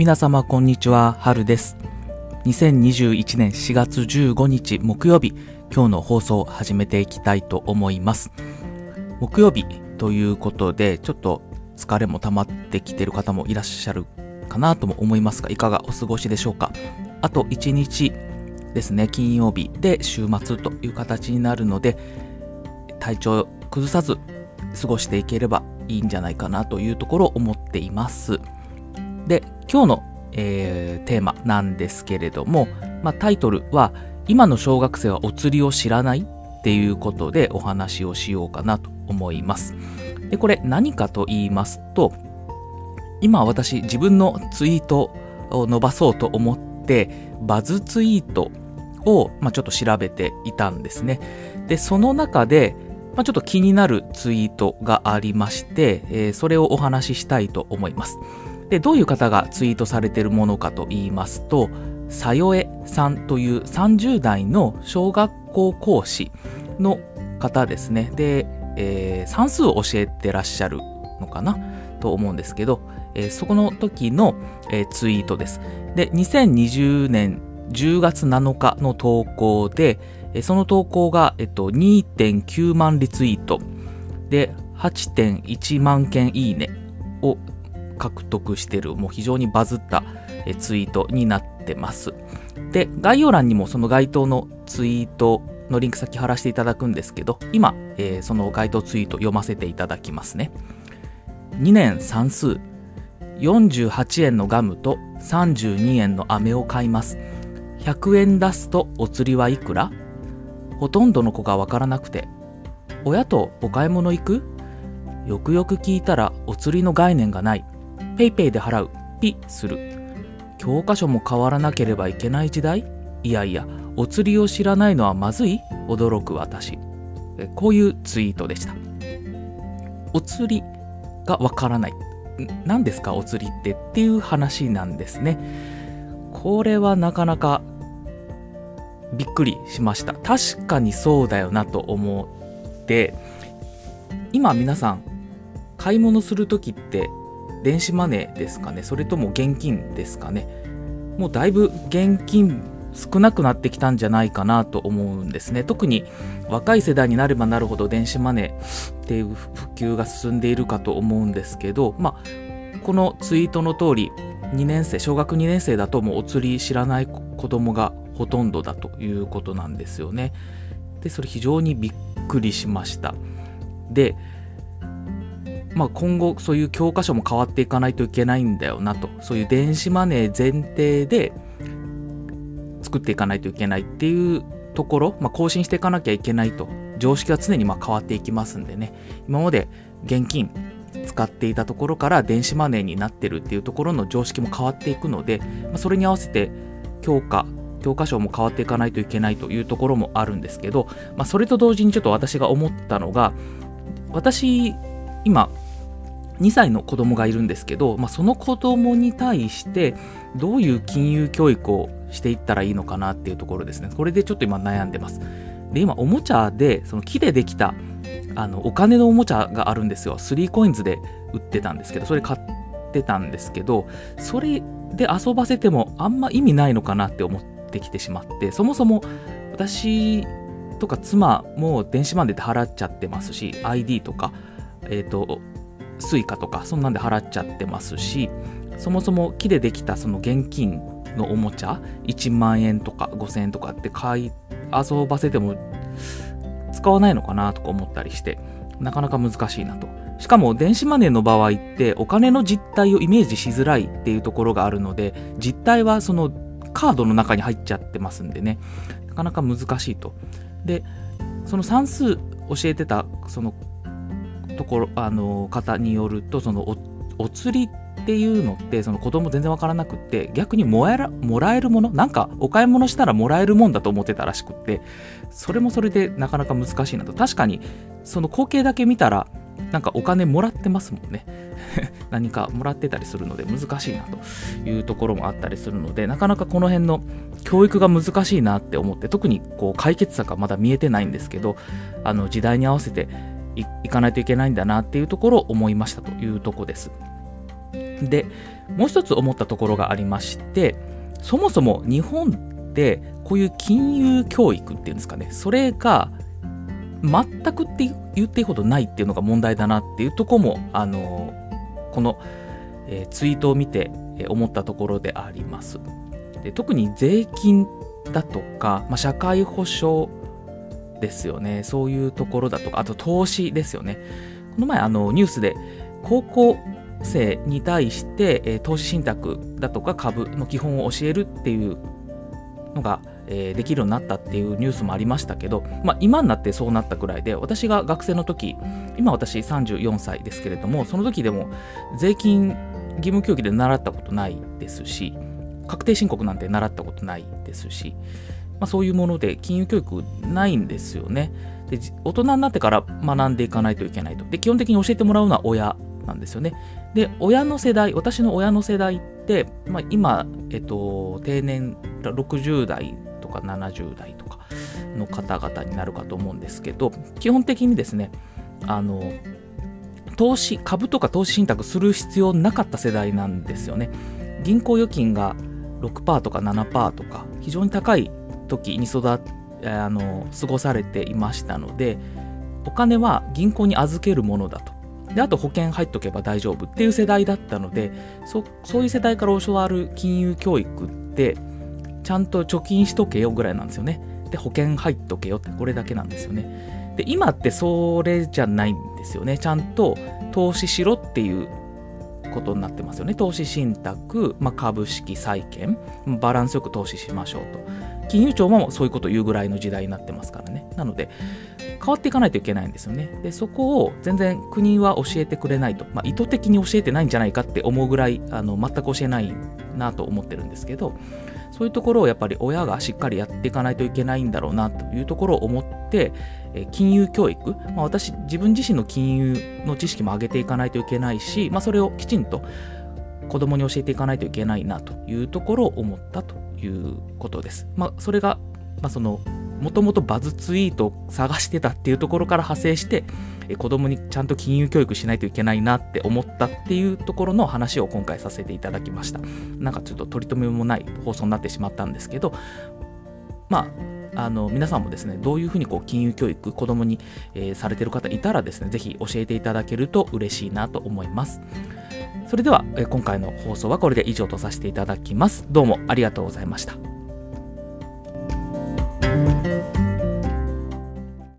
皆様こんにちは、春です。2021年4月15日木曜日、今日の放送を始めていきたいと思います。木曜日ということで、ちょっと疲れも溜まってきてる方もいらっしゃるかなとも思いますが、いかがお過ごしでしょうか。あと1日ですね、金曜日で週末という形になるので、体調崩さず過ごしていければいいんじゃないかなというところを思っています。で、今日の、えーテーマなんですけれども、まあ、タイトルは、今の小学生はお釣りを知らないっていうことでお話をしようかなと思います。で、これ何かと言いますと、今私自分のツイートを伸ばそうと思って、バズツイートを、まあ、ちょっと調べていたんですね。で、その中で、まあ、ちょっと気になるツイートがありまして、えーそれをお話ししたいと思います。で、どういう方がツイートされているものかと言いますと、さよえさんという30代の小学校講師の方ですね。で、えー算数を教えてらっしゃるのかな？と思うんですけど、えーそこの時の、えーツイートです。で、2020年10月7日の投稿で、その投稿が、えっと、2.9万リツイートで8.1万件いいねを獲得している、もう非常にバズったえツイートになってます。で、概要欄にもその該当のツイートのリンク先貼らせていただくんですけど、今、えーその該当ツイート読ませていただきますね。2年算数、48円のガムと32円の飴を買います。100円出すとお釣りはいくら？ほとんどの子がわからなくて、親とお買い物行く？よくよく聞いたらお釣りの概念がない。ペイペイで払う。ピする。教科書も変わらなければいけない時代？いやいや、お釣りを知らないのはまずい？驚く私。こういうツイートでした。お釣りがわからない。何ですか？お釣りってっていう話なんですね。これはなかなかびっくりしました。確かにそうだよなと思って、今皆さん買い物するときって電子マネーですかね。それとも現金ですかね。もうだいぶ現金少なくなってきたんじゃないかなと思うんですね。特に若い世代になればなるほど電子マネーっていう普及が進んでいるかと思うんですけどまあこのツイートの通り2年生小学2年生だともうお釣り知らない子供がほとんどだということなんですよね。でそれ非常にびっくりしました。でまあ、今後そういう教科書も変わっていかないといけないんだよなと。そういう電子マネー前提で作っていかないといけないっていうところ、まあ、更新していかなきゃいけないと。常識は常にま変わっていきますんでね。今まで現金使っていたところから電子マネーになってるっていうところの常識も変わっていくので、まあ、それに合わせて教科教科書も変わっていかないといけないというところもあるんですけど、まあ、それと同時にちょっと私が思ったのが私今2歳の子供がいるんですけど、まあ、その子供に対してどういう金融教育をしていったらいいのかなっていうところですね。これでちょっと今悩んでます。で今おもちゃでその木でできたあのお金のおもちゃがあるんですよ。3coins で売ってたんですけどそれ買ってたんですけどそれで遊ばせてもあんま意味ないのかなって思ってきてしまってそもそも私とか妻も電子マネーで払っちゃってますし ID とかえっ、とスイカとかそんなんで払っちゃってますしそもそも木でできたその現金のおもちゃ1万円とか5000円とかって買い遊ばせても使わないのかなとか思ったりしてなかなか難しいなと。しかも電子マネーの場合ってお金の実態をイメージしづらいっていうところがあるので実態はそのカードの中に入っちゃってますんでね。なかなか難しいと。でその算数教えてたそのところあの方によるとそのお釣りっていうのってその子供全然わからなくって逆にもらえらもらえるものなんかお買い物したらもらえるもんだと思ってたらしくってそれもそれでなかなか難しいなと。確かにその光景だけ見たらなんかお金もらってますもんね。何かもらってたりするので難しいなと。いうところもあったりするのでなかなかこの辺の教育が難しいなって思って特にこう解決策はまだ見えてないんですけどあの時代に合わせていかないといけないんだなっていうところを思いましたというとこです。で、もう一つ思ったところがありまして、そもそも日本ってこういう金融教育っていうんですかね、それが全くって言っていいことないっていうのが問題だなっていうとこも、あの、この、えー、ツイートを見て、え思ったところであります。で特に税金だとか、まあ、社会保障ですよね。そういうところだとか、あと投資ですよね。この前、あの、ニュースで、高校生に対して、え、投資信託だとか株の基本を教えるっていうのが、え、できるようになったっていうニュースもありましたけど、まあ、今になってそうなったくらいで私が学生の時今私34歳ですけれどもその時でも税金義務教育で習ったことないですし確定申告なんて習ったことないですし、まあ、そういうもので金融教育ないんですよね。で大人になってから学んでいかないといけないと。で基本的に教えてもらうのは親なんですよね。で親の世代私の親の世代って、まあ、今、えっと、定年60代とか70代とかの方々になるかと思うんですけど基本的にですねあの投資株とか投資信託する必要なかった世代なんですよね。銀行預金が6%とか7%とか非常に高い時に育あの過ごされていましたのでお金は銀行に預けるものだとであと保険入っとけば大丈夫っていう世代だったのでそそういう世代から教わる金融教育ってちゃんと貯金しとけよぐらいなんですよねで保険入っとけよってこれだけなんですよねで今ってそれじゃないんですよねちゃんと投資しろっていうことになってますよね。投資信託、まあ、株式、債券、バランスよく投資しましょうと。金融庁もそういうことを言うぐらいの時代になってますからね。なので、変わっていかないといけないんですよね。で、そこを全然国は教えてくれないと。まあ、意図的に教えてないんじゃないかって思うぐらい、あの全く教えないなと思ってるんですけど、そういうところをやっぱり親がしっかりやっていかないといけないんだろうなというところを思って、え金融教育、まあ、私自分自身の金融の知識も上げていかないといけないし、まあ、それをきちんと子供に教えていかないといけないなというところを思ったということです。まあ、それが、まあ、そのもともとバズツイートを探してたっていうところから派生して、え子供にちゃんと金融教育しないといけないなって思ったっていうところの話を今回させていただきました。なんかちょっと取り留めもない放送になってしまったんですけど、まあ、あの皆さんもですねどういうふうにこう金融教育子供に、えー、されてる方いたらですねぜひ教えていただけると嬉しいなと思います。それでは、えー、今回の放送はこれで以上とさせていただきます。どうもありがとうございました。